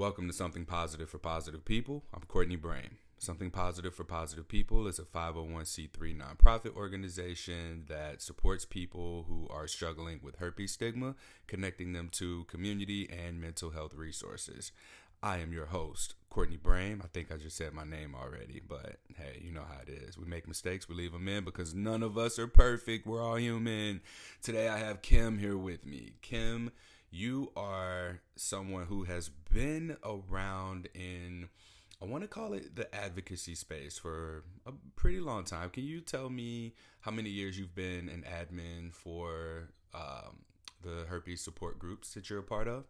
Welcome to Something Positive for Positive People. I'm Courtney Brain. Something Positive for Positive People is a 501c3 nonprofit organization that supports people who are struggling with herpes stigma, connecting them to community and mental health resources. I am your host, Courtney Brain. I think I just said my name already, but hey, you know how it is. We make mistakes, we leave them in because none of us are perfect. We're all human. Today I have Kim here with me. Kim, you are someone who has been around in I want to call it the advocacy space for a pretty long time. Can you tell me how many years you've been an admin for um, the herpes support groups that you're a part of?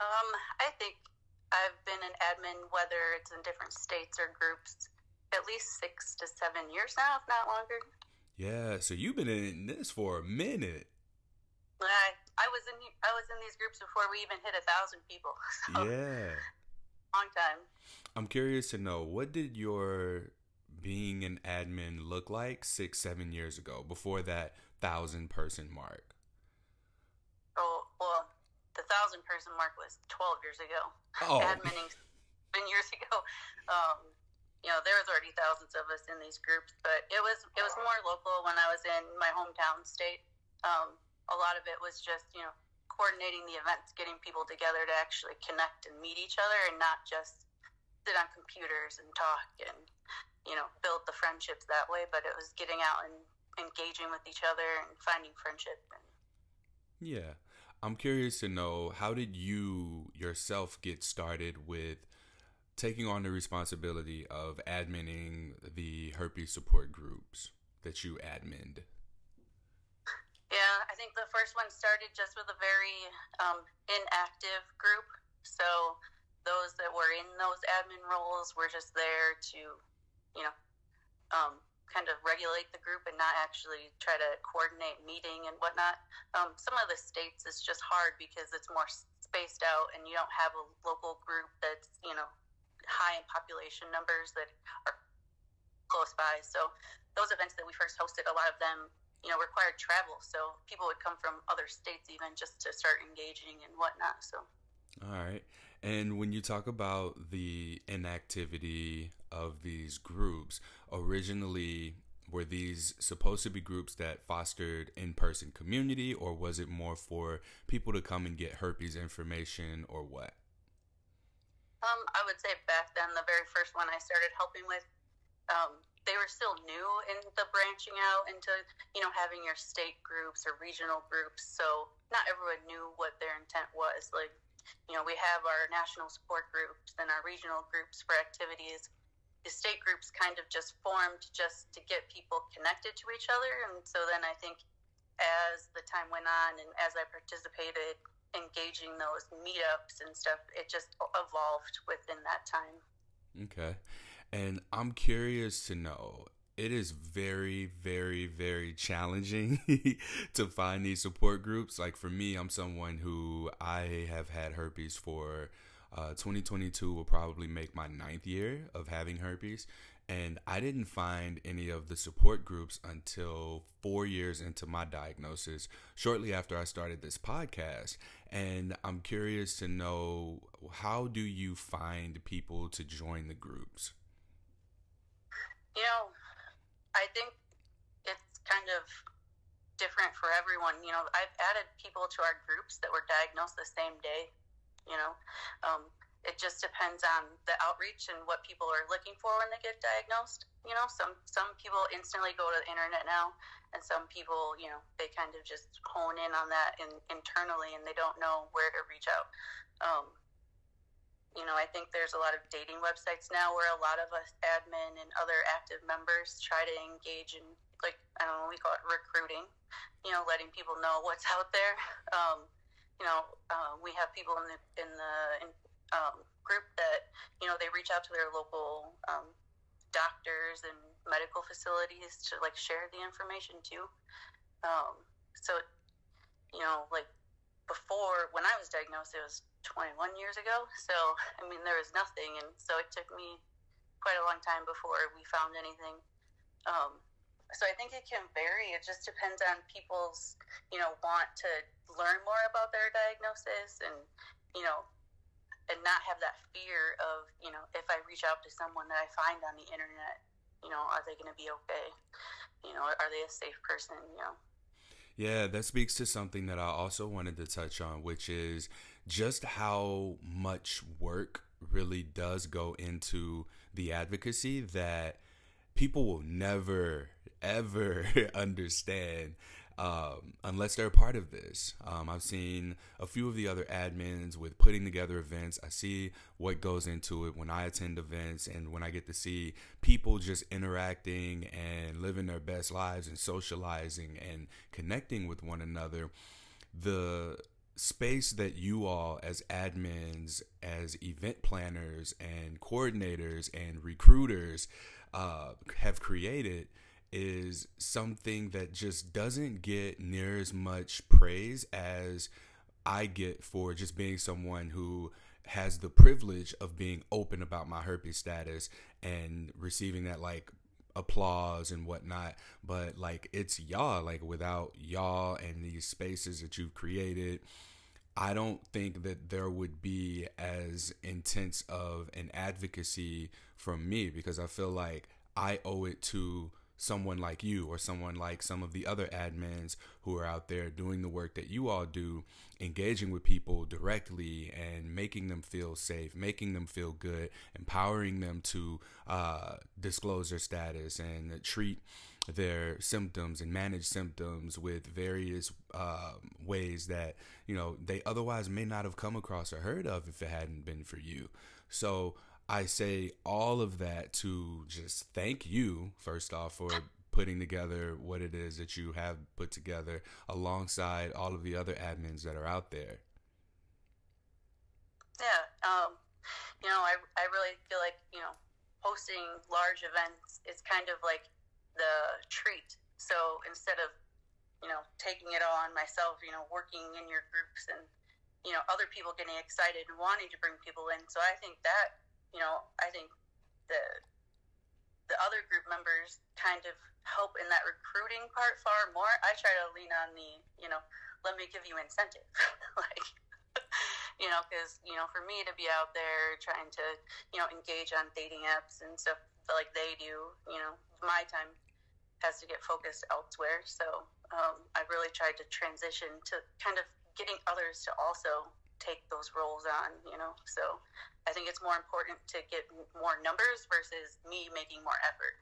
Um, I think I've been an admin, whether it's in different states or groups, at least six to seven years now, if not longer. Yeah, so you've been in this for a minute. I I was in I was in these groups before we even hit a thousand people. So. Yeah long time. I'm curious to know what did your being an admin look like six, seven years ago before that thousand person mark? Oh well, the thousand person mark was twelve years ago. Oh, admining seven years ago. Um, you know, there was already thousands of us in these groups, but it was it was more local when I was in my hometown state. Um, a lot of it was just you know coordinating the events, getting people together to actually connect and meet each other and not just sit on computers and talk and, you know, build the friendships that way, but it was getting out and engaging with each other and finding friendship. And... Yeah. I'm curious to know how did you yourself get started with taking on the responsibility of adminning the herpes support groups that you admined? Think the first one started just with a very um, inactive group. So those that were in those admin roles were just there to, you know, um, kind of regulate the group and not actually try to coordinate meeting and whatnot. Um, some of the states it's just hard because it's more spaced out and you don't have a local group that's you know high in population numbers that are close by. So those events that we first hosted, a lot of them you know, required travel. So people would come from other states even just to start engaging and whatnot. So. All right. And when you talk about the inactivity of these groups, originally were these supposed to be groups that fostered in-person community or was it more for people to come and get herpes information or what um, i would say back then the very first one i started helping with um, they were still new in the branching out into you know having your state groups or regional groups. So not everyone knew what their intent was. Like you know we have our national support groups and our regional groups for activities. The state groups kind of just formed just to get people connected to each other. And so then i think as the time went on and as i participated engaging those meetups and stuff it just evolved within that time. Okay and I'm curious to know it is very, very, very challenging to find these support groups. Like for me, I'm someone who I have had herpes for uh, 2022 will probably make my ninth year of having herpes. And I didn't find any of the support groups until four years into my diagnosis, shortly after I started this podcast. And I'm curious to know how do you find people to join the groups? You know, I think it's kind of different for everyone. You know, I've added people to our groups that were diagnosed the same day. You know, um, it just depends on the outreach and what people are looking for when they get diagnosed. You know, some some people instantly go to the internet now, and some people, you know, they kind of just hone in on that in, internally, and they don't know where to reach out. Um, you know, I think there's a lot of dating websites now where a lot of us admin and other active members try to engage in, like, I don't know, we call it recruiting, you know, letting people know what's out there. Um, you know, uh, we have people in the, in the in, um, group that, you know, they reach out to their local um, doctors and medical facilities to, like, share the information too. Um, so, you know, like, before when I was diagnosed, it was 21 years ago. So, I mean, there was nothing. And so it took me quite a long time before we found anything. Um, so I think it can vary. It just depends on people's, you know, want to learn more about their diagnosis. And, you know, and not have that fear of you know if I reach out to someone that I find on the internet, you know, are they going to be okay? You know, are they a safe person? You know. Yeah, that speaks to something that I also wanted to touch on, which is just how much work really does go into the advocacy that people will never ever understand um, unless they're a part of this. Um, I've seen a few of the other admins with putting together events. I see what goes into it when I attend events and when I get to see people just interacting and living their best lives and socializing and connecting with one another. The space that you all, as admins, as event planners, and coordinators, and recruiters, uh, have created is something that just doesn't get near as much praise as I get for just being someone who has the privilege of being open about my herpes status and receiving that like applause and whatnot. But like it's y'all, like without y'all and these spaces that you've created, I don't think that there would be as intense of an advocacy from me because I feel like I owe it to someone like you or someone like some of the other admins who are out there doing the work that you all do, engaging with people directly and making them feel safe, making them feel good, empowering them to uh, disclose their status and treat their symptoms and manage symptoms with various uh, ways that you know they otherwise may not have come across or heard of if it hadn't been for you. So I say all of that to just thank you, first off, for putting together what it is that you have put together alongside all of the other admins that are out there. Yeah, um, you know, I, I really feel like, you know, hosting large events is kind of like the treat. So instead of, you know, taking it all on myself, you know, working in your groups and, you know, other people getting excited and wanting to bring people in. So I think that you know, I think the the other group members kind of help in that recruiting part far more. I try to lean on the, you know, let me give you incentive, like, you know, because you know, for me to be out there trying to, you know, engage on dating apps and stuff like they do, you know, my time has to get focused elsewhere. So um, I've really tried to transition to kind of getting others to also take those roles on, you know. So I think it's more important to get more numbers versus me making more effort.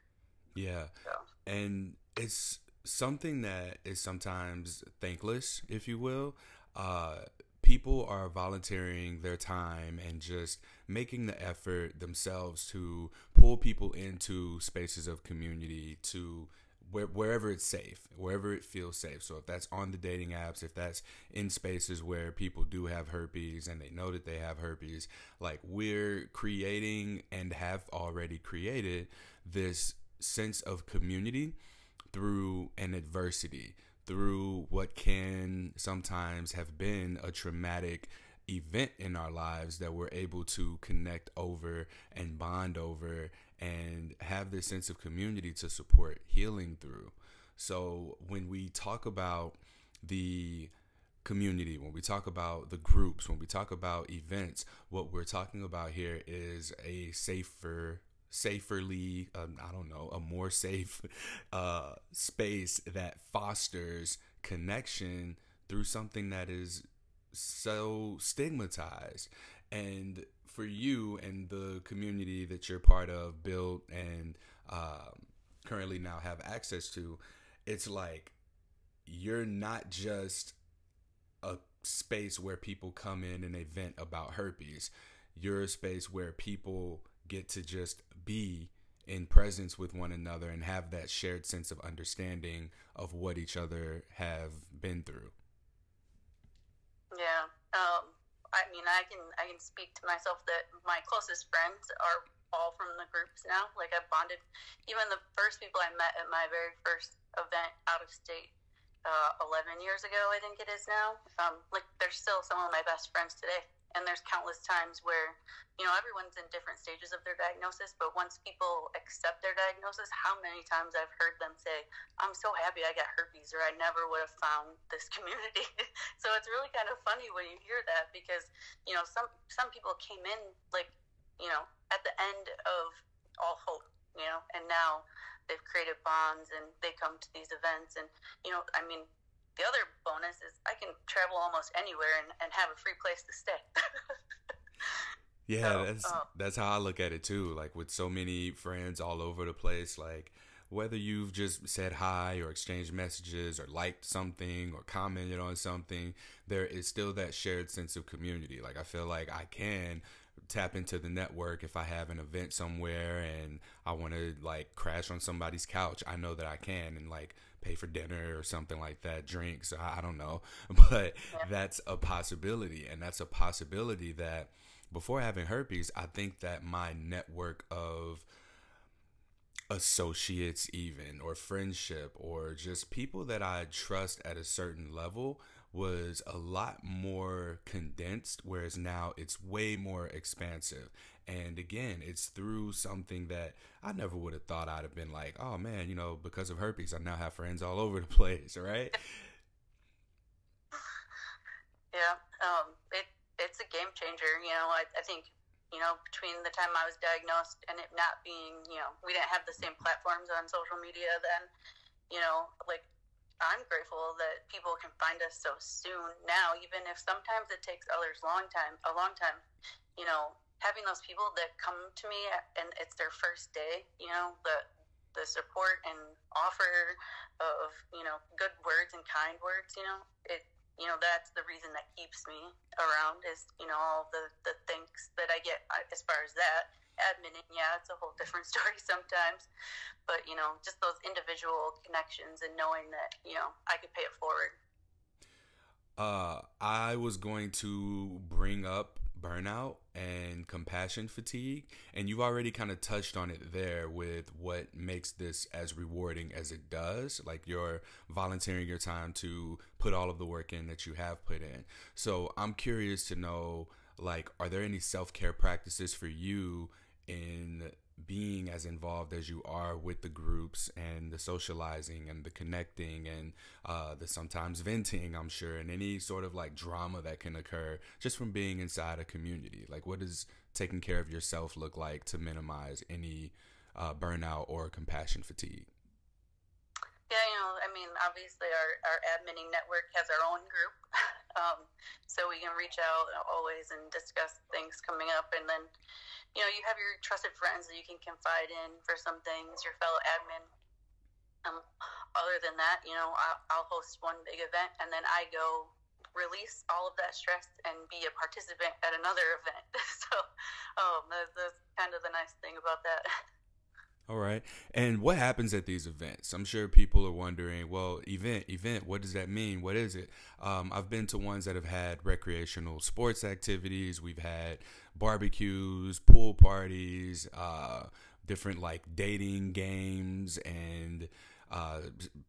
Yeah. So. And it's something that is sometimes thankless, if you will. Uh, people are volunteering their time and just making the effort themselves to pull people into spaces of community to where, wherever it's safe, wherever it feels safe. So if that's on the dating apps, if that's in spaces where people do have herpes and they know that they have herpes, like we're creating and have already created this sense of community through an adversity, through what can sometimes have been a traumatic event in our lives that we're able to connect over and bond over and have this sense of community to support healing through. So when we talk about the community, when we talk about the groups, when we talk about events, what we're talking about here is a safer saferly um, i don't know a more safe uh, space that fosters connection through something that is so stigmatized and for you and the community that you're part of, built and um, currently now have access to, it's like you're not just a space where people come in and they vent about herpes. You're a space where people get to just be in presence with one another and have that shared sense of understanding of what each other have been through. Yeah. Um, I mean, I can I can speak to myself that my closest friends are all from the groups now. Like I've bonded. Even the first people I met at my very first event out of state, uh, 11 years ago, I think it is now. Um, like they're still some of my best friends today, and there's countless times where you know everyone's in different stages of their diagnosis but once people accept their diagnosis how many times i've heard them say i'm so happy i got herpes or i never would have found this community. So it's really kind of funny when you hear that because you know some some people came in like you know at the end of all hope you know and now they've created bonds and they come to these events and you know i mean the other bonus is I can travel almost anywhere and, and have a free place to stay. yeah, so, that's uh, that's how I look at it too. Like with so many friends all over the place, like whether you've just said hi or exchanged messages or liked something or commented on something, there is still that shared sense of community. Like I feel like I can tap into the network if I have an event somewhere and I want to like crash on somebody's couch. I know that I can and like pay for dinner or something like that, drinks. I, I don't know, but that's a possibility, and that's a possibility that before having herpes, I think that my network of associates even or friendship or just people that I trust at a certain level was a lot more condensed whereas now it's way more expansive and again, it's through something that I never would have thought I'd have been like, oh man, you know, because of herpes, I now have friends all over the place, right? yeah, um, it it's a game changer. You know, I, I think you know between the time I was diagnosed and it not being, you know, we didn't have the same platforms on social media then. You know, like I'm grateful that people can find us so soon now, even if sometimes it takes others long time, a long time. You know, having those people that come to me and it's their first day, you know, the the support and offer of you know good words and kind words, you know, it you know that's the reason that keeps me around is you know all the the thanks that I get uh, as far as that admin yeah it's a whole different story sometimes but you know just those individual connections and knowing that you know i could pay it forward uh i was going to bring up burnout and compassion fatigue. And you've already kind of touched on it there with what makes this as rewarding as it does. Like you're volunteering your time to put all of the work in that you have put in. So I'm curious to know like, are there any self care practices for you in being as involved as you are with the groups and the socializing and the connecting and uh, the sometimes venting, I'm sure, and any sort of like drama that can occur just from being inside a community. Like, what does taking care of yourself look like to minimize any uh, burnout or compassion fatigue? Yeah, you know, I mean, obviously our, our network has our own group. um, so we can reach out always and discuss things coming up. And then, you know, you have your trusted friends that you can confide in for some things, your fellow admin. Um, other than that, you know, I'll, I'll host one big event and then I go release all of that stress and be a participant at another event. so um, that's, that's kind of the nice thing about that. All right. And what happens at these events? I'm sure people are wondering, well, event, event, what does that mean? What is it? Um, I've been to ones that have had recreational sports activities. We've had barbecues, pool parties, uh, different like dating games and uh,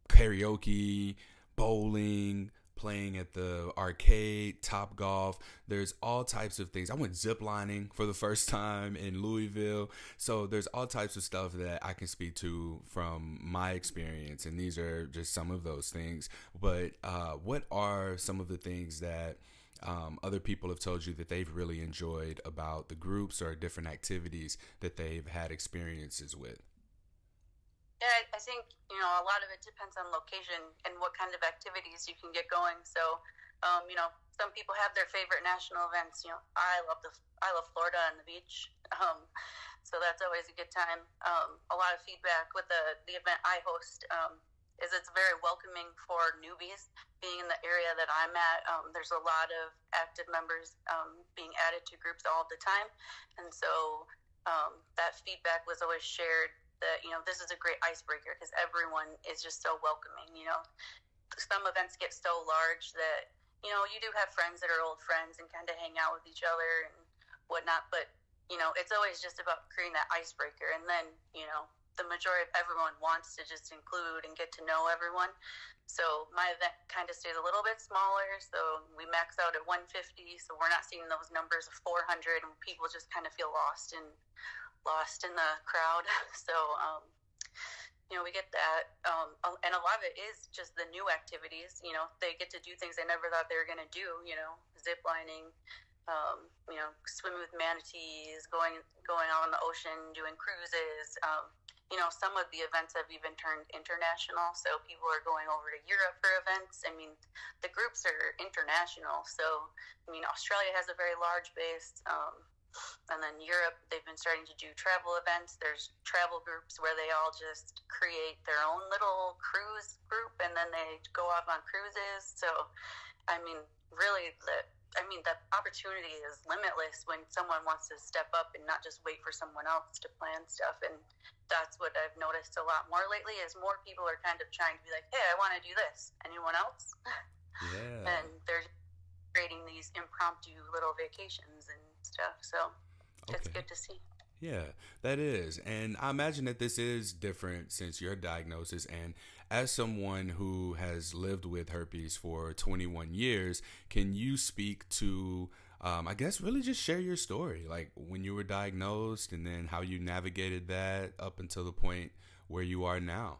karaoke, bowling, playing at the arcade, Top Golf. There's all types of things. I went ziplining for the first time in Louisville. So there's all types of stuff that I can speak to from my experience. And these are just some of those things. But uh, what are some of the things that um, other people have told you that they've really enjoyed about the groups or different activities that they've had experiences with? Yeah, I think you know a lot of it depends on location and what kind of activities you can get going. So, um, you know, some people have their favorite national events. You know, I love the I love Florida and the beach, um, so that's always a good time. Um, a lot of feedback with the the event I host um, is it's very welcoming for newbies. Being in the area that I'm at, um, there's a lot of active members um, being added to groups all the time, and so that feedback was always shared that you know this is a great icebreaker because everyone is just so welcoming. You know, some events get so large that you know you do have friends that are old friends and kind of hang out with each other and whatnot, but you know it's always just about creating that icebreaker, and then you know the majority of everyone wants to just include and get to know everyone. So my event kind of stays a little bit smaller. So we max out at 150. So we're not seeing those numbers of 400, and people just kind of feel lost in lost in the crowd. So um, you know we get that, um, and a lot of it is just the new activities. You know they get to do things they never thought they were going to do. You know zip lining. Um, you know, swimming with manatees, going going out on the ocean, doing cruises, um, you know, some of the events have even turned international. So people are going over to Europe for events. I mean, the groups are international. So, I mean, Australia has a very large base. Um, and then Europe, they've been starting to do travel events. There's travel groups where they all just create their own little cruise group and then they go off on cruises. So, I mean, really, the I mean, the opportunity is limitless when someone wants to step up and not just wait for someone else to plan stuff. And that's what I've noticed a lot more lately is more people are kind of trying to be like, hey, I want to do this. Anyone else? Yeah. and they're creating these impromptu little vacations and stuff. So okay. it's good to see. Yeah, that is. And I imagine that this is different since your diagnosis. And as someone who has lived with herpes for 21 years, can you speak to, um, I guess, really just share your story? Like when you were diagnosed and then how you navigated that up until the point where you are now?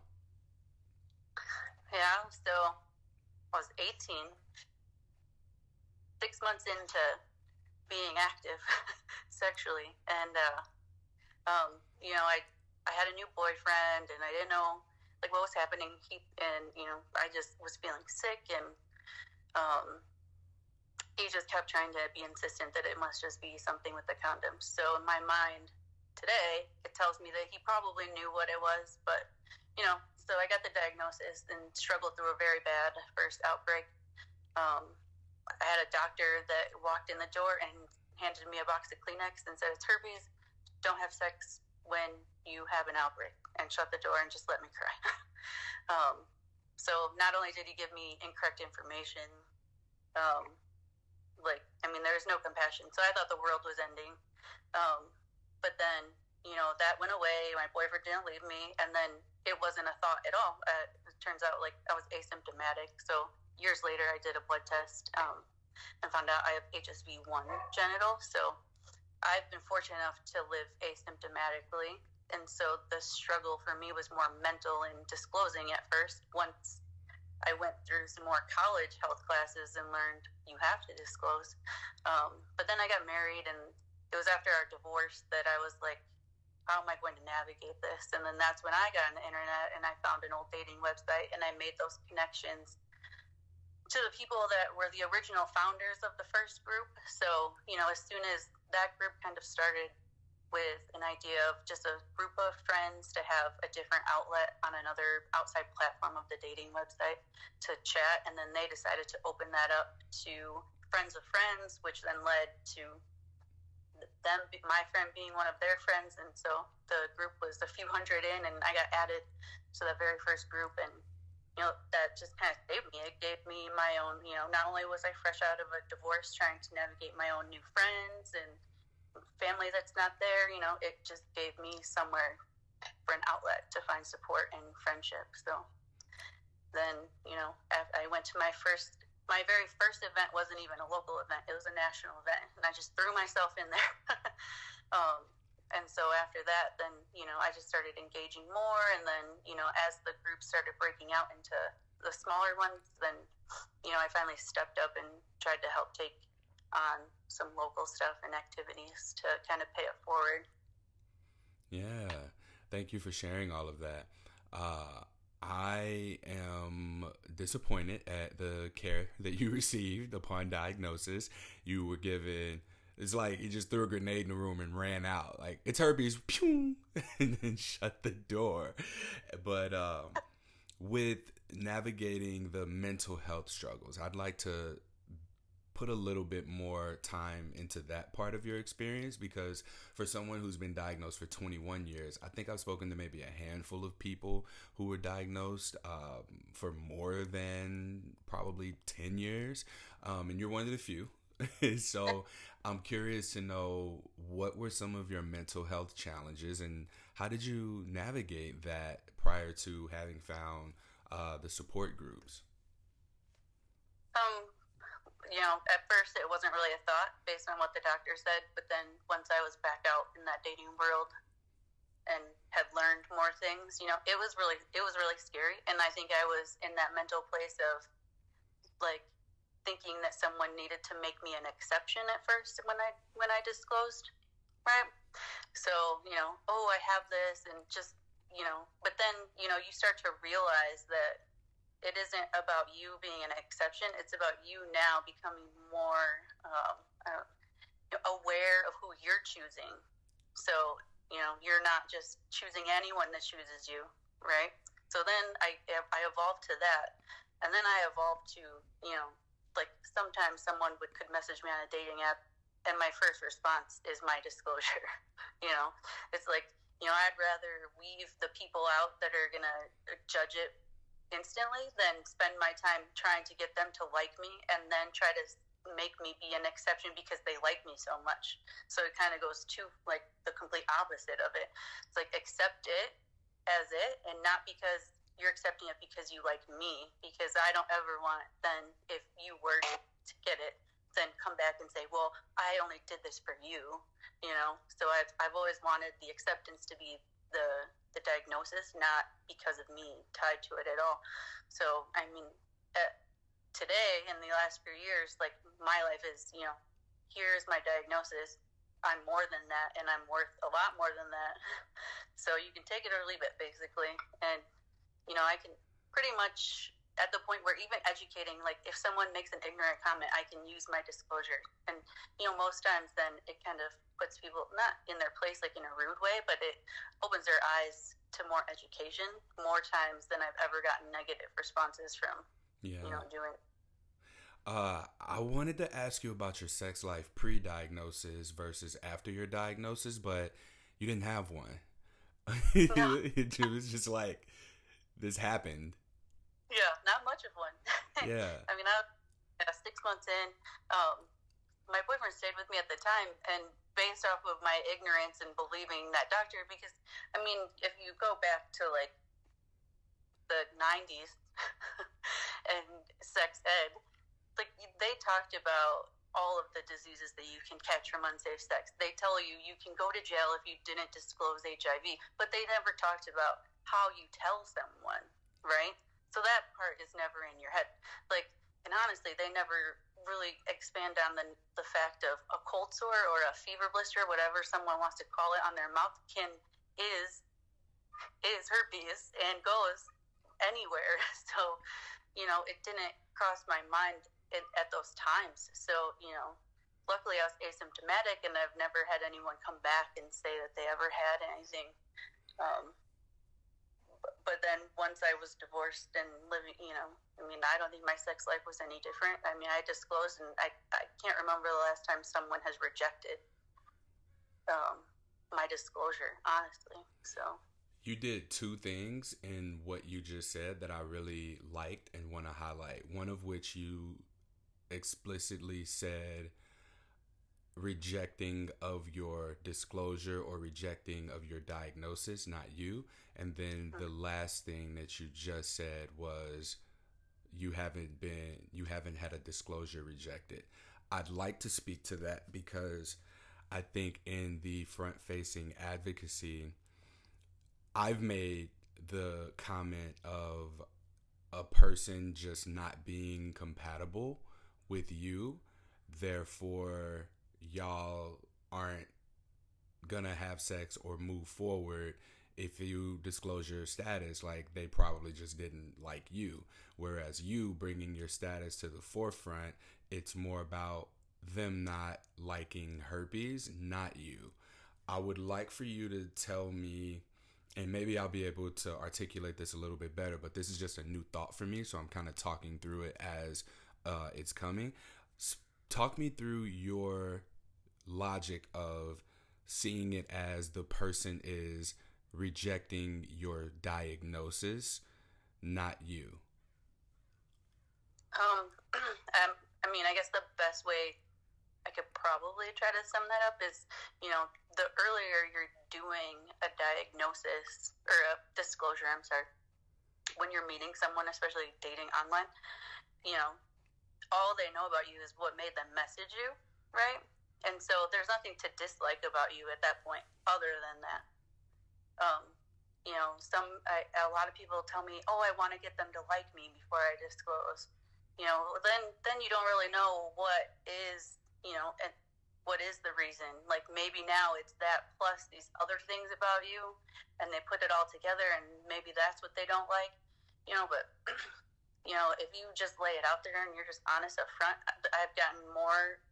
Yeah, so I was 18, six months into being active sexually. And, uh, um, you know, I I had a new boyfriend, and I didn't know like what was happening. He and you know, I just was feeling sick, and um, he just kept trying to be insistent that it must just be something with the condom. So in my mind today, it tells me that he probably knew what it was, but you know, so I got the diagnosis and struggled through a very bad first outbreak. Um, I had a doctor that walked in the door and handed me a box of Kleenex and said, "It's herpes don't have sex when you have an outbreak and shut the door and just let me cry. um, so not only did he give me incorrect information, um, like, I mean, there was no compassion. So I thought the world was ending. Um, but then, you know, that went away. My boyfriend didn't leave me. And then it wasn't a thought at all. Uh, it turns out, like, I was asymptomatic. So years later, I did a blood test um, and found out I have HSV 1 genital. So I've been fortunate enough to live asymptomatically. And so the struggle for me was more mental and disclosing at first. Once I went through some more college health classes and learned you have to disclose. Um, but then I got married, and it was after our divorce that I was like, how am I going to navigate this? And then that's when I got on the internet and I found an old dating website and I made those connections to the people that were the original founders of the first group. So, you know, as soon as that group kind of started with an idea of just a group of friends to have a different outlet on another outside platform of the dating website to chat. And then they decided to open that up to friends of friends, which then led to them, my friend being one of their friends. And so the group was a few hundred in, and I got added to the very first group. And you know, that just kind of saved me. It gave me my own, you know, not only was I fresh out of a divorce trying to navigate my own new friends and family that's not there, you know, it just gave me somewhere for an outlet to find support and friendship. So then, you know, I went to my first, my very first event wasn't even a local event, it was a national event. And I just threw myself in there. um, and so after that then you know i just started engaging more. And then you know as the group started breaking out into the smaller ones then you know i finally stepped up and tried to help take on some local stuff and activities to kind of pay it forward. Yeah. Thank you for sharing all of that. Uh, I am disappointed at the care that you received upon diagnosis. You were given it's like he just threw a grenade in the room and ran out. Like it's herpes, pew, and then shut the door. But um, with navigating the mental health struggles, I'd like to put a little bit more time into that part of your experience because for someone who's been diagnosed for 21 years, I think I've spoken to maybe a handful of people who were diagnosed um, for more than probably 10 years. Um, and you're one of the few so I'm curious to know what were some of your mental health challenges and how did you navigate that prior to having found uh, the support groups? Um, you know, at first it wasn't really a thought based on what the doctor said, but then once I was back out in that dating world and had learned more things, you know, it was really it was really scary and I think I was in that mental place of like thinking that someone needed to make me an exception at first when I when I disclosed, right? So, you know, oh, I have this and just, you know, but then, you know, you start to realize that it isn't about you being an exception. It's about you now becoming more um, uh, aware of who you're choosing. So, you know, you're not just choosing anyone that chooses you, right? So then I, I evolved to that. And then I evolved to, you know, like sometimes someone would could message me on a dating app and my first response is my disclosure you know? It's like you know i'd rather weave the people out that are gonna judge it instantly than spend my time trying to get them to like me and then try to make me be an exception because they like me so much. So it kind of goes to like the complete opposite of it. It's like accept it as it and not because you're accepting it because you like me because I don't ever want then if you were to get it then come back and say well I only did this for you you know? So I've, I've always wanted the acceptance to be the the diagnosis not because of me tied to it at all. So I mean uh, today in the last few years like my life is you know here's my diagnosis. I'm more than that and I'm worth a lot more than that. So you can take it or leave it basically. And you know, I can pretty much at the point where even educating, like if someone makes an ignorant comment, I can use my disclosure. And, you know, most times then it kind of puts people not in their place, like in a rude way, but it opens their eyes to more education more times than I've ever gotten negative responses from, yeah. you know, doing uh, I wanted to ask you about your sex life pre diagnosis versus after your diagnosis, but you didn't have one. No. it was just like, this happened. Yeah, not much of one. yeah. I mean, I was uh, six months in. Um, my boyfriend stayed with me at the time, and based off of my ignorance and believing that doctor, because I mean, if you go back to like the '90s and sex ed, like they talked about all of the diseases that you can catch from unsafe sex. They tell you you can go to jail if you didn't disclose HIV, but they never talked about how you tell someone, right? So that part is never in your head. Like, and honestly, they never really expand on the, the fact of a cold sore or a fever blister, whatever someone wants to call it, on their mouth can is is herpes and goes anywhere. So, you know, it didn't cross my mind in, at those times. So, you know, luckily I was asymptomatic and I've never had anyone come back and say that they ever had anything. Um, but then once I was divorced and living, you know, I mean, I don't think my sex life was any different. I mean, I disclosed, and I, I can't remember the last time someone has rejected um, my disclosure, honestly. So. You did two things in what you just said that I really liked and want to highlight. One of which you explicitly said rejecting of your disclosure or rejecting of your diagnosis, not you. And then uh-huh. the last thing that you just said was you haven't been you haven't had a disclosure rejected. I'd like to speak to that because I think in the front facing advocacy I've made the comment of a person just not being compatible with you therefore y'all aren't gonna have sex or move forward if you disclose your status like they probably just didn't like you. Whereas you bringing your status to the forefront it's more about them not liking herpes not you. I would like for you to tell me and maybe i'll be able to articulate this a little bit better but this is just a new thought for me so i'm kind of talking through it as uh, it's coming talk me through your logic of seeing it as the person is rejecting your diagnosis, not you? Um, um, I mean, I guess the best way I could probably try to sum that up is, you know, the earlier you're doing a diagnosis or a disclosure, I'm sorry, when you're meeting someone, especially dating online, you know, all they know about you is what made them message you, right? And so there's nothing to dislike about you at that point other than that. Um, you know, some I, a lot of people tell me, "Oh, I want to get them to like me before I disclose." You know, then then you don't really know what is you know, and what is the reason? Like maybe now it's that plus these other things about you, and they put it all together, and maybe that's what they don't like, you know. But you know, if you just lay it out there and you're just honest up front, I've gotten more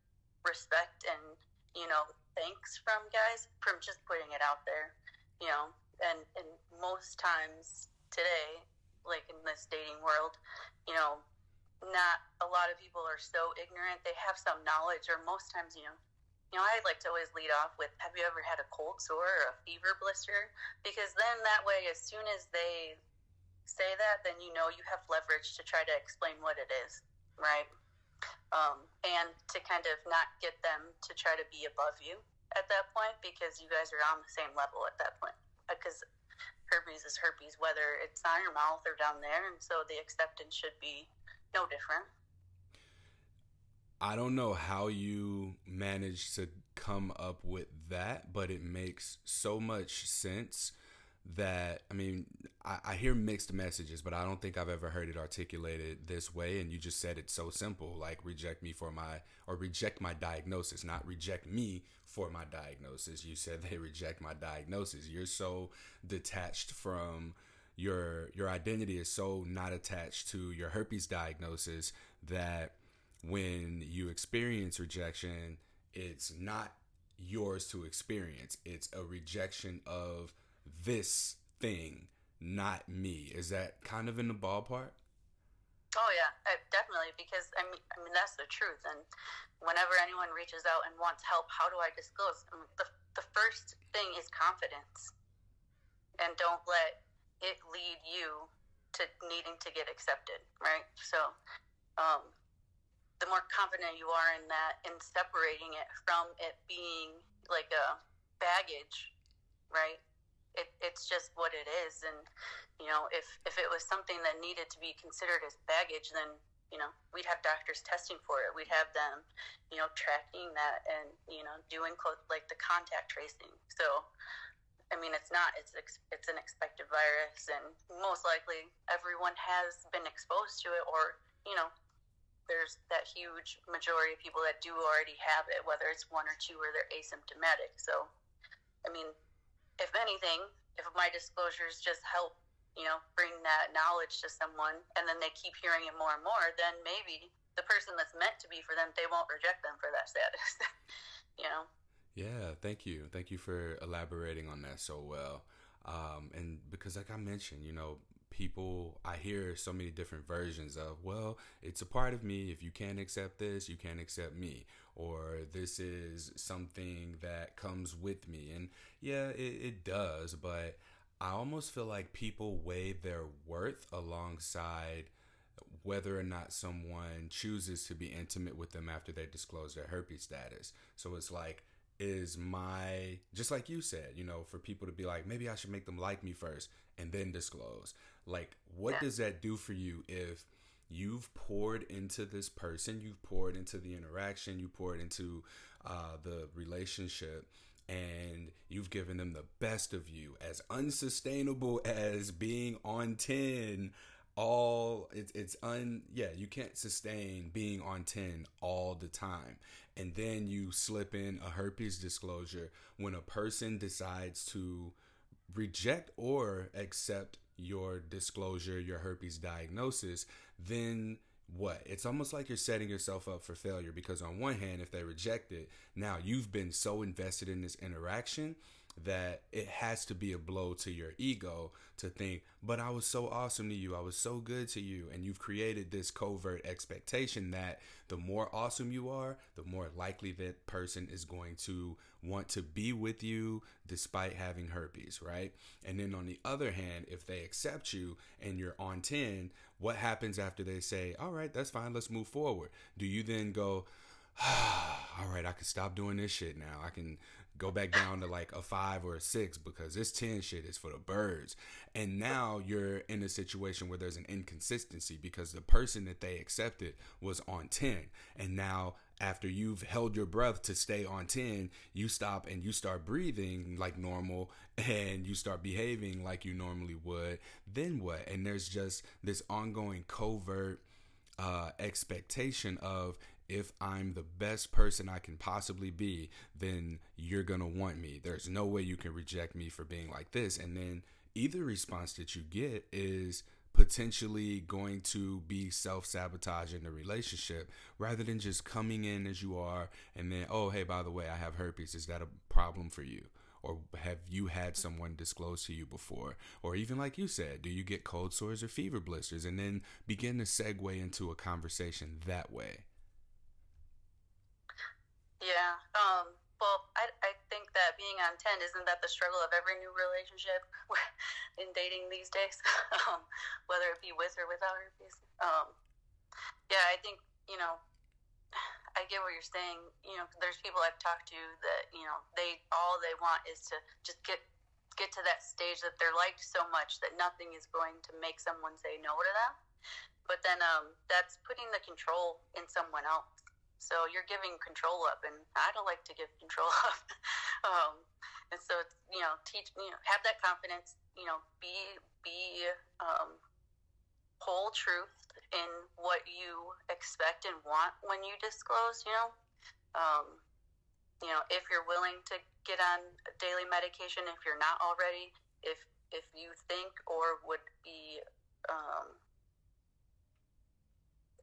respect and you know thanks from guys from just putting it out there, you know. And and most times today, like in this dating world, you know, not a lot of people are so ignorant. They have some knowledge, or most times, you know, you know, I like to always lead off with, "Have you ever had a cold sore or a fever blister?" Because then that way, as soon as they say that, then you know you have leverage to try to explain what it is, right? Um, and to kind of not get them to try to be above you at that point because you guys are on the same level at that point. Because herpes is herpes, whether it's on your mouth or down there, and so the acceptance should be no different. I don't know how you managed to come up with that, but it makes so much sense that I mean, I, I, hear mixed messages, but I don't think I've ever heard it articulated this way. And you just said it so simple, like reject me for my or reject my diagnosis, not reject me for my diagnosis. You said they reject my diagnosis. You're so detached from your your identity is so not attached to your herpes diagnosis that when you experience rejection, it's not yours to experience. It's a rejection of this thing, not me. Is that kind of in the ballpark? Oh yeah, definitely. Because I mean, I mean that's the truth. And whenever anyone reaches out and wants help, how do I disclose? I mean, the the first thing is confidence, and don't let it lead you to needing to get accepted, right? So, um, the more confident you are in that, in separating it from it being like a baggage, right? It, it's just what it is, and you know, if if it was something that needed to be considered as baggage, then you know, we'd have doctors testing for it. We'd have them, you know, tracking that and you know, doing like the contact tracing. So, I mean, it's not. It's it's an expected virus, and most likely everyone has been exposed to it, or you know, there's that huge majority of people that do already have it, whether it's one or two or they're asymptomatic. So, I mean, if anything, if my disclosures just help, you know, bring that knowledge to someone, and then they keep hearing it more and more, then maybe the person that's meant to be for them, they won't reject them for that status. you know. Yeah, thank you. Thank you for elaborating on that so well. Um, and because, like I mentioned, you know, people, I hear so many different versions of, well, it's a part of me. If you can't accept this, you can't accept me. Or this is something that comes with me. And yeah, it, it does. But I almost feel like people weigh their worth alongside whether or not someone chooses to be intimate with them after they disclose their herpes status. So it's like, is my just like you said you know for people to be like maybe i should make them like me first and then disclose like what does that do for you if you've poured into this person you've poured into the interaction you poured into uh, the relationship and you've given them the best of you as unsustainable as being on 10 all it's it's un yeah you can't sustain being on 10 all the time. And then you slip in a herpes disclosure when a person decides to reject or accept your disclosure your herpes diagnosis then what? It's almost like you're setting yourself up for failure because on one hand if they reject it now you've been so invested in this interaction that it has to be a blow to your ego to think, but I was so awesome to you. I was so good to you. And you've created this covert expectation that the more awesome you are, the more likely that person is going to want to be with you despite having herpes, right? And then on the other hand, if they accept you and you're on 10, what happens after they say, all right, that's fine, let's move forward? Do you then go, ah, all right, I can stop doing this shit now. I can go back down to like a five or a six because this 10 shit is for the birds. And now you're in a situation where there's an inconsistency because the person that they accepted was on 10. And now, after you've held your breath to stay on 10, you stop and you start breathing like normal and you start behaving like you normally would. Then what? And there's just this ongoing covert uh, expectation of if I'm the best person I can possibly be, then you're going to want me. There's no way you can reject me for being like this. And then either response that you get is potentially going to be self sabotaging the relationship rather than just coming in as you are and then, oh, hey, by the way, I have herpes. Is that a problem for you? Or have you had someone disclose to you before? Or even like you said, do you get cold sores or fever blisters? And then begin to segue into a conversation that way. Yeah. Um, well, I, I think that being on 10, isn't that the struggle of every new relationship in dating these days? um, whether it be with or without herpes. Um, yeah, I think, you know, I get what you're saying. You know, there's people I've talked to that, you know, they, all they want is to just get, get to that stage that they're liked so much that nothing is going to make someone say no to them. But then um, that's putting the control in someone else so you're giving control up, and I don't like to give control up. um, and so it's you know teach you know have that confidence. You know be be um, whole truth in what you expect and want when you disclose. You know. Um, you know, if you're willing to get on daily medication, if you're not already, if if you think or would be um,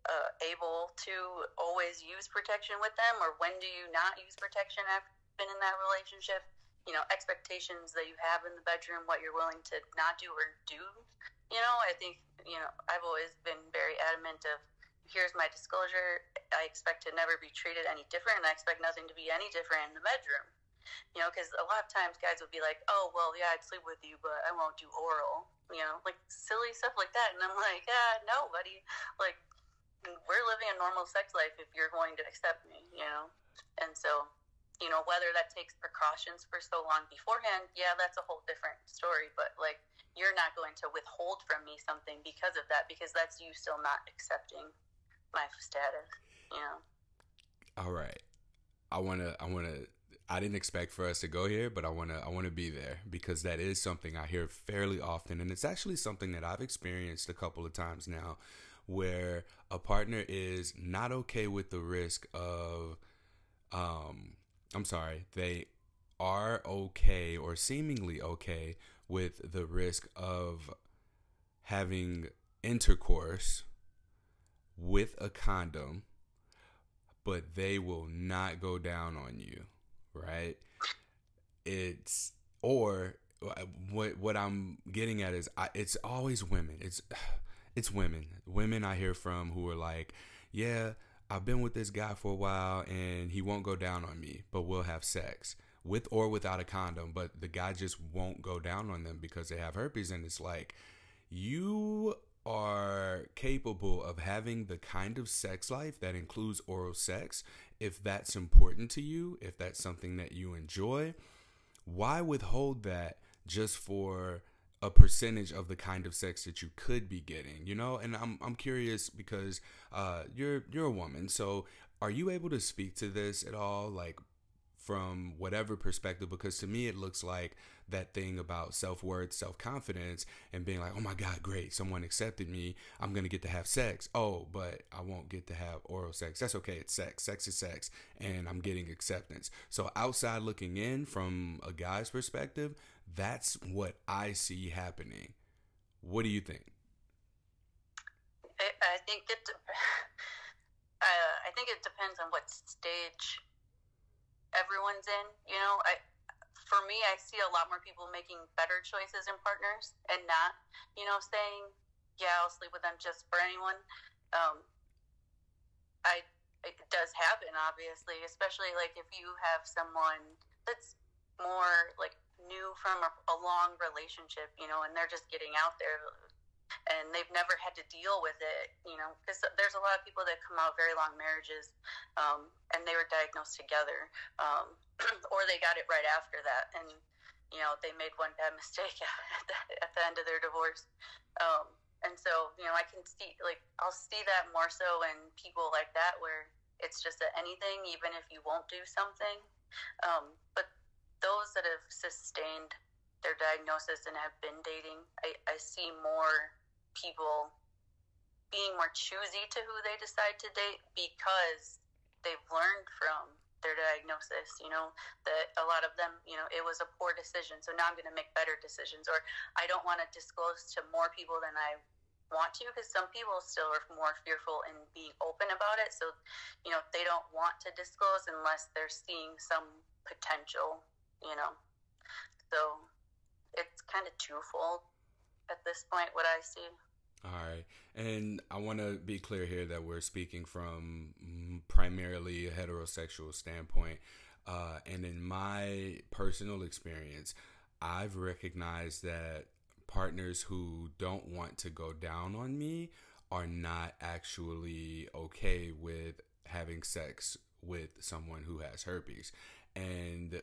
uh, able to always use protection with them, or when do you not use protection after you've been in that relationship? You know, expectations that you have in the bedroom, what you're willing to not do or do. You know, I think you know I've always been very adamant of here's my disclosure. I expect to never be treated any different, I expect nothing to be any different in the bedroom. You know, because a lot of times guys would be like, "Oh, well, yeah, I'd sleep with you, but I won't do oral." You know, like silly stuff like that, and I'm like, "Yeah, no, buddy. Like, we're living a normal sex life if you're going to accept me, you know? And so, you know, whether that takes precautions for so long beforehand, yeah, that's a whole different story. But like, you're not going to withhold from me something because of that, because that's you still not accepting my status, you know? All right. I want to, I want to, I didn't expect for us to go here, but I want to I want to be there because that is something I hear fairly often and it's actually something that I've experienced a couple of times now where a partner is not okay with the risk of um I'm sorry, they are okay or seemingly okay with the risk of having intercourse with a condom, but they will not go down on you, right? It's or what what I'm getting at is I, it's always women. It's it's women. Women I hear from who are like, yeah, I've been with this guy for a while and he won't go down on me, but we'll have sex with or without a condom. But the guy just won't go down on them because they have herpes. And it's like, you are capable of having the kind of sex life that includes oral sex if that's important to you, if that's something that you enjoy. Why withhold that just for a percentage of the kind of sex that you could be getting, you know? And I'm I'm curious because uh, you're you're a woman, so are you able to speak to this at all, like from whatever perspective? Because to me, it looks like that thing about self worth, self confidence, and being like, oh my God, great, someone accepted me. I'm to get to have sex. Oh, but I won't get to have oral sex. That's okay. It's sex. Sex is sex. And I'm getting acceptance. So, outside looking in from a guy's perspective, that's what I see happening. What do you think? I, think it. Uh, I think it depends on what stage everyone's in. You know, I for me, I see a lot more people making better choices in partners and not, you know, saying, "Yeah, I'll sleep with them just for anyone." Um, I it does happen, obviously, especially like if you have someone that's more like new from a, a long relationship, you know, and they're just getting out there. And they've never had to deal with it, you know, because there's a lot of people that come out very long marriages um, and they were diagnosed together, um, or they got it right after that, and you know they made one bad mistake at the, at the end of their divorce. Um, and so, you know, I can see, like, I'll see that more so in people like that where it's just a anything, even if you won't do something. Um, but those that have sustained their diagnosis and have been dating, I, I see more people being more choosy to who they decide to date because they've learned from their diagnosis you know that a lot of them you know it was a poor decision so now i'm going to make better decisions or i don't want to disclose to more people than i want to because some people still are more fearful in being open about it so you know they don't want to disclose unless they're seeing some potential you know. So it's kind of twofold at this point what I see. All right. And I want to be clear here that we're speaking from primarily a heterosexual standpoint. Uh, and in my personal experience, I've recognized that partners who don't want to go down on me are not actually okay with having sex with someone who has herpes. And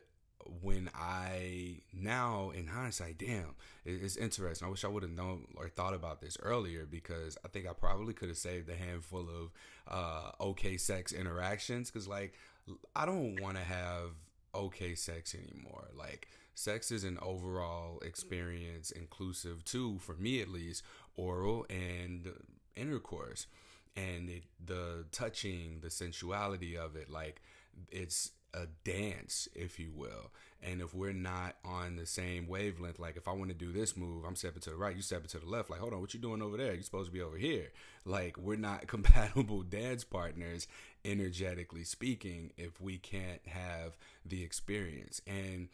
when I now in hindsight, damn, it's interesting. I wish I would have known or thought about this earlier because I think I probably could have saved a handful of uh, okay sex interactions. Because like I don't want to have okay sex anymore. Like sex is an overall experience, inclusive too, for me at least, oral and intercourse, and it, the touching, the sensuality of it, like it's a dance, if you will. And if we're not on the same wavelength, like if I want to do this move, I'm stepping to the right, you stepping to the left. Like, hold on, what you doing over there? You're supposed to be over here. Like, we're not compatible dance partners, energetically speaking, if we can't have the experience. And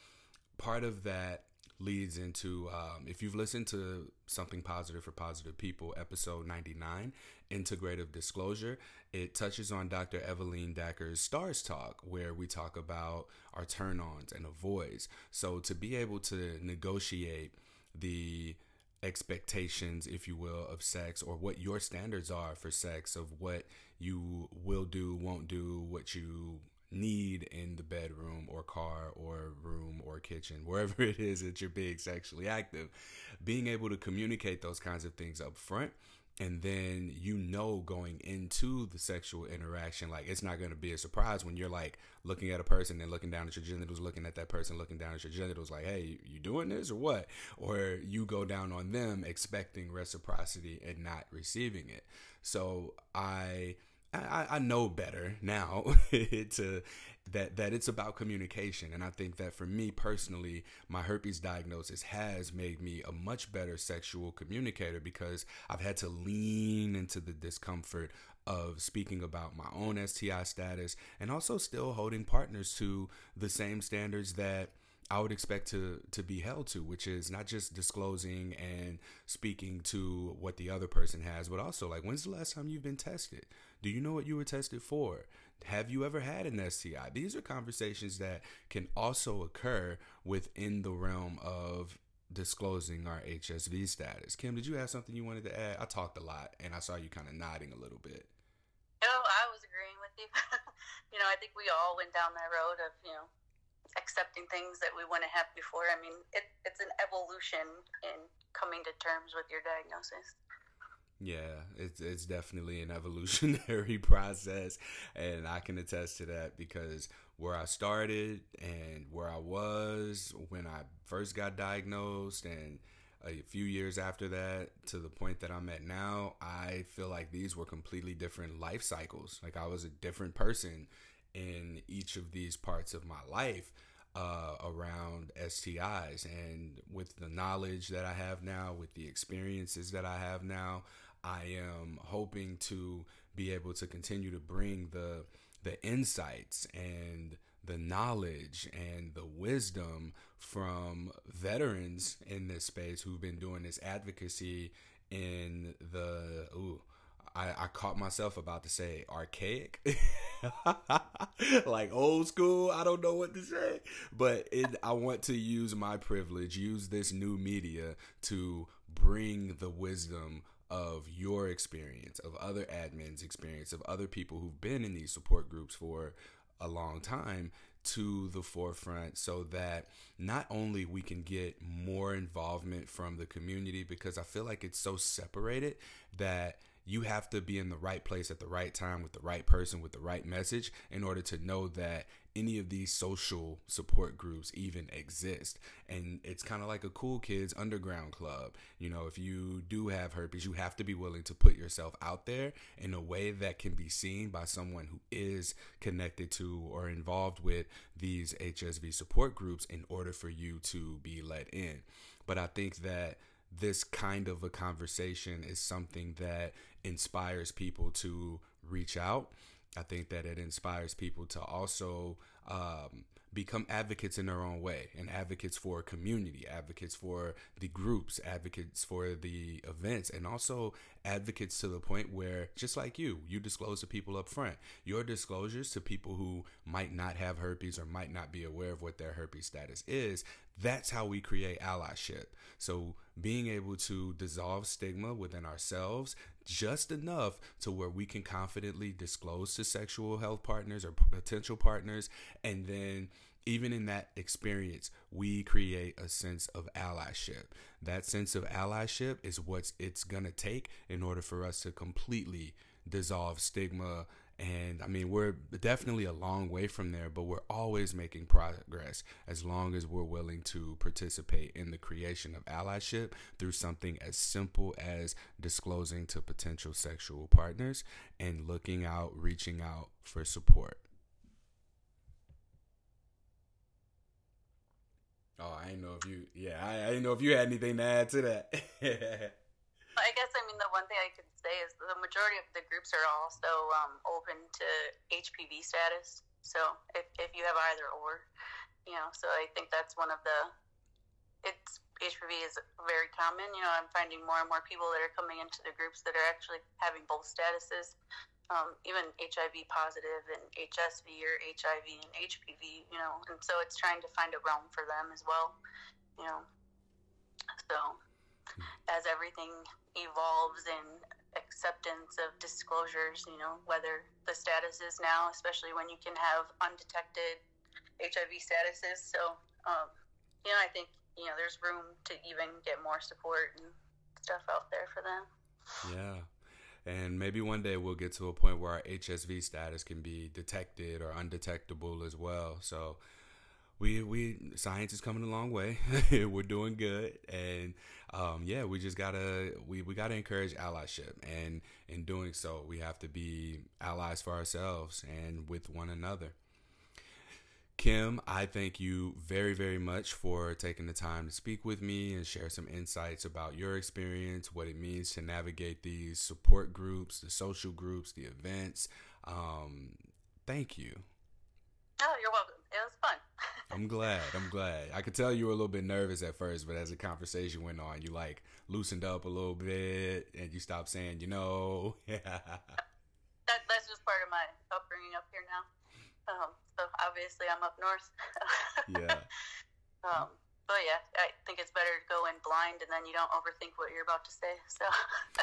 part of that leads into um, if you've listened to something positive for positive people episode 99 integrative disclosure it touches on dr evelyn dacker's stars talk where we talk about our turn-ons and avoids. So to be able to negotiate the expectations if you will of sex or what your standards are for sex of what you will do won't do what you need in the bedroom or car or room or kitchen, wherever it is that you're being sexually active, being able to communicate those kinds of things up front. And then you know going into the sexual interaction, like it's not going to be a surprise when you're like looking at a person and looking down at your genitals, looking at that person, looking down at your genitals, like, hey, you doing this or what? Or you go down on them expecting reciprocity and not receiving it. So I I, I know better now to that that it's about communication and i think that for me personally my herpes diagnosis has made me a much better sexual communicator because i've had to lean into the discomfort of speaking about my own sti status and also still holding partners to the same standards that I would expect to to be held to, which is not just disclosing and speaking to what the other person has, but also like when's the last time you've been tested? Do you know what you were tested for? Have you ever had an STI? These are conversations that can also occur within the realm of disclosing our HSV status. Kim, did you have something you wanted to add? I talked a lot and I saw you kind of nodding a little bit. No, I was agreeing with you. you know, I think we all went down that road of, you know, accepting things that we wouldn't have before. I mean, it, it's an evolution in coming to terms with your diagnosis. Yeah, it's it's definitely an evolutionary process, and I can attest to that because where I started and where I was when I first got diagnosed, and a few years after that to the point that I'm at now, I feel like these were completely different life cycles. Like I was a different person in each of these parts of my life uh, around STIs. And with the knowledge that I have now, with the experiences that I have now, I am hoping to be able to continue to bring the the insights and the knowledge and the wisdom from veterans in this space who've been doing this advocacy in the ooh, I, I caught myself about to say archaic, like old school. I don't know what to say, but it, I want to use my privilege, use this new media to bring the wisdom of your experience, of other admins' experience, of other people who've been in these support groups for a long time to the forefront so that not only we can get more involvement from the community because I feel like it's so separated that you have to be in the right place at the right time with the right person with the right message in order to know that any of these social support groups even exist. And it's kind of like a cool kids underground club. You know, if you do have herpes, you have to be willing to put yourself out there in a way that can be seen by someone who is connected to or involved with these HSV support groups in order for you to be let in. But I think that this kind of a conversation is something that inspires people to reach out. I think that it inspires people to also um, become advocates in their own way and advocates for community, advocates for the groups, advocates for the events, and also advocates to the point where, just like you, you disclose to people up front. Your disclosures to people who might not have herpes or might not be aware of what their herpes status is, that's how we create allyship. So, being able to dissolve stigma within ourselves just enough to where we can confidently disclose to sexual health partners or potential partners, and then even in that experience, we create a sense of allyship. That sense of allyship is what it's going to take in order for us to completely dissolve stigma and I mean, we're definitely a long way from there, but we're always making progress as long as we're willing to participate in the creation of allyship through something as simple as disclosing to potential sexual partners and looking out, reaching out for support. Oh, I didn't know if you, yeah, I, I didn't know if you had anything to add to that. I guess, I mean, the one thing I could say is the majority of the groups are also um, open to HPV status. So if, if you have either or, you know, so I think that's one of the, it's HPV is very common. You know, I'm finding more and more people that are coming into the groups that are actually having both statuses, um, even HIV positive and HSV or HIV and HPV. You know, and so it's trying to find a realm for them as well. You know, so as everything evolves in acceptance of disclosures, you know, whether the status is now, especially when you can have undetected HIV statuses. So, um, you know, I think, you know, there's room to even get more support and stuff out there for them. Yeah. And maybe one day we'll get to a point where our HSV status can be detected or undetectable as well. So, we we science is coming a long way. We're doing good, and um, yeah, we just gotta we, we gotta encourage allyship, and in doing so, we have to be allies for ourselves and with one another. Kim, I thank you very, very much for taking the time to speak with me and share some insights about your experience, what it means to navigate these support groups, the social groups, the events. Um, thank you. Oh, you're welcome. It was fun. I'm glad. I'm glad. I could tell you were a little bit nervous at first, but as the conversation went on, you like loosened up a little bit and you stopped saying, you know. that, that's just part of my upbringing up here now. Um, so obviously I'm up north. yeah. Um, but yeah, I think it's better to go in blind and then you don't overthink what you're about to say. So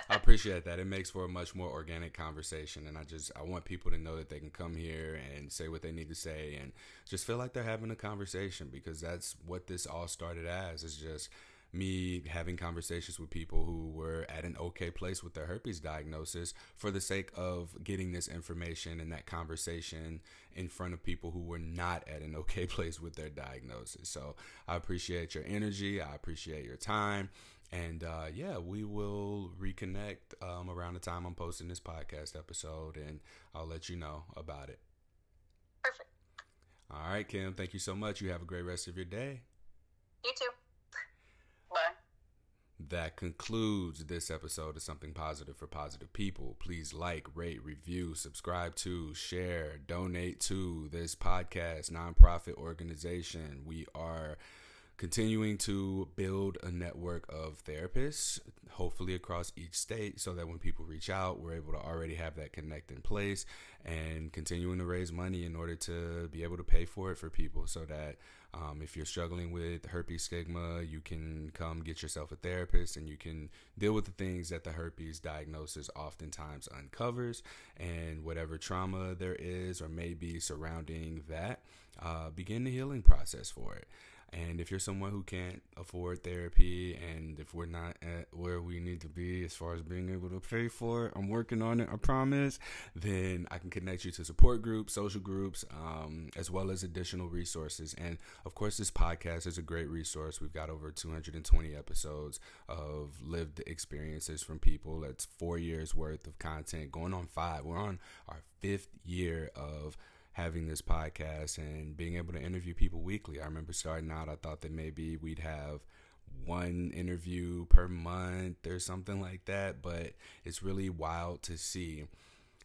I appreciate that. It makes for a much more organic conversation, and I just I want people to know that they can come here and say what they need to say and just feel like they're having a conversation because that's what this all started as. Is just me having conversations with people who were at an okay place with their herpes diagnosis for the sake of getting this information and that conversation in front of people who were not at an okay place with their diagnosis. So I appreciate your energy. I appreciate your time. And uh, yeah, we will reconnect um, around the time I'm posting this podcast episode, and I'll let you know about it. Perfect. All right, Kim. Thank you so much. You have a great rest of your day. You too. That concludes this episode of Something Positive for Positive People. Please like, rate, review, subscribe to, share, donate to this podcast, nonprofit organization. We are continuing to build a network of therapists, hopefully across each state, so that when people reach out, we're able to already have that connect in place and continuing to raise money in order to be able to pay for it for people so that um, if you're struggling with herpes stigma, you can come get yourself a therapist and you can deal with the things that the herpes diagnosis oftentimes uncovers and whatever trauma there is or may be surrounding that, uh, begin the healing process for it. And if you're someone who can't afford therapy, and if we're not at where we need to be as far as being able to pay for it, I'm working on it, I promise, then I can connect you to support groups, social groups, um, as well as additional resources. And of course, this podcast is a great resource. We've got over 220 episodes of lived experiences from people. That's four years worth of content, going on five. We're on our fifth year of having this podcast and being able to interview people weekly. I remember starting out, I thought that maybe we'd have one interview per month or something like that, but it's really wild to see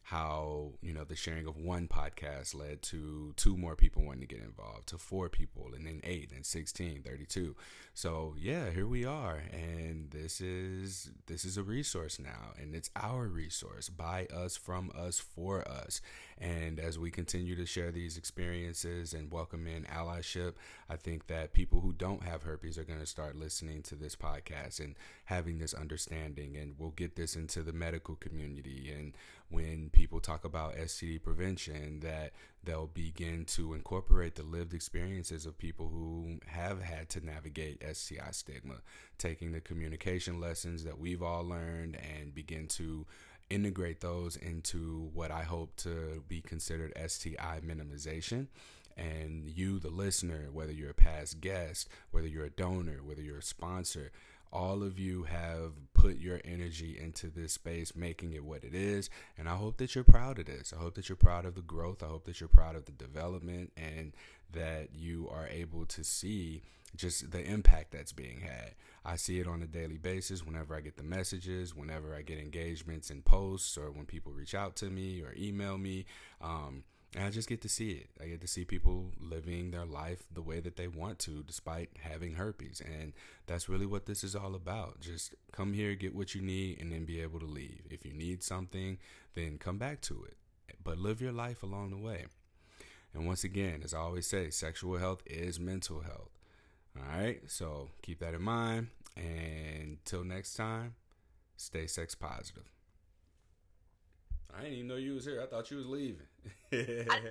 how you know the sharing of one podcast led to two more people wanting to get involved to four people and then eight and 16 32 so yeah here we are and this is this is a resource now and it's our resource by us from us for us. And as we continue to share these experiences and welcome in allyship i think that people who don't have herpes are going to start listening to this podcast and having this understanding and we'll get this into the medical community. And when people talk about STD prevention that they'll begin to incorporate the lived experiences of people who have had to navigate STI stigma, taking the communication lessons that we've all learned and begin to integrate those into what I hope to be considered STI minimization. And you, the listener, whether you're a past guest, whether you're a donor, whether you're a sponsor, all of you have put your energy into this space, making it what it is. And I hope that you're proud of this. I hope that you're proud of the growth. I hope that you're proud of the development and that you are able to see just the impact that's being had. I see it on a daily basis whenever I get the messages, whenever I get engagements and posts, or when people reach out to me or email me. Um, and I just get to see it. I get to see people living their life the way that they want to, despite having herpes. And that's really what this is all about. Just come here, get what you need, and then be able to leave. If you need something, then come back to it. But live your life along the way. And once again, as I always say, sexual health is mental health. All right, so keep that in mind. And until next time, stay sex positive. I didn't even know you was here. I thought you was leaving. I know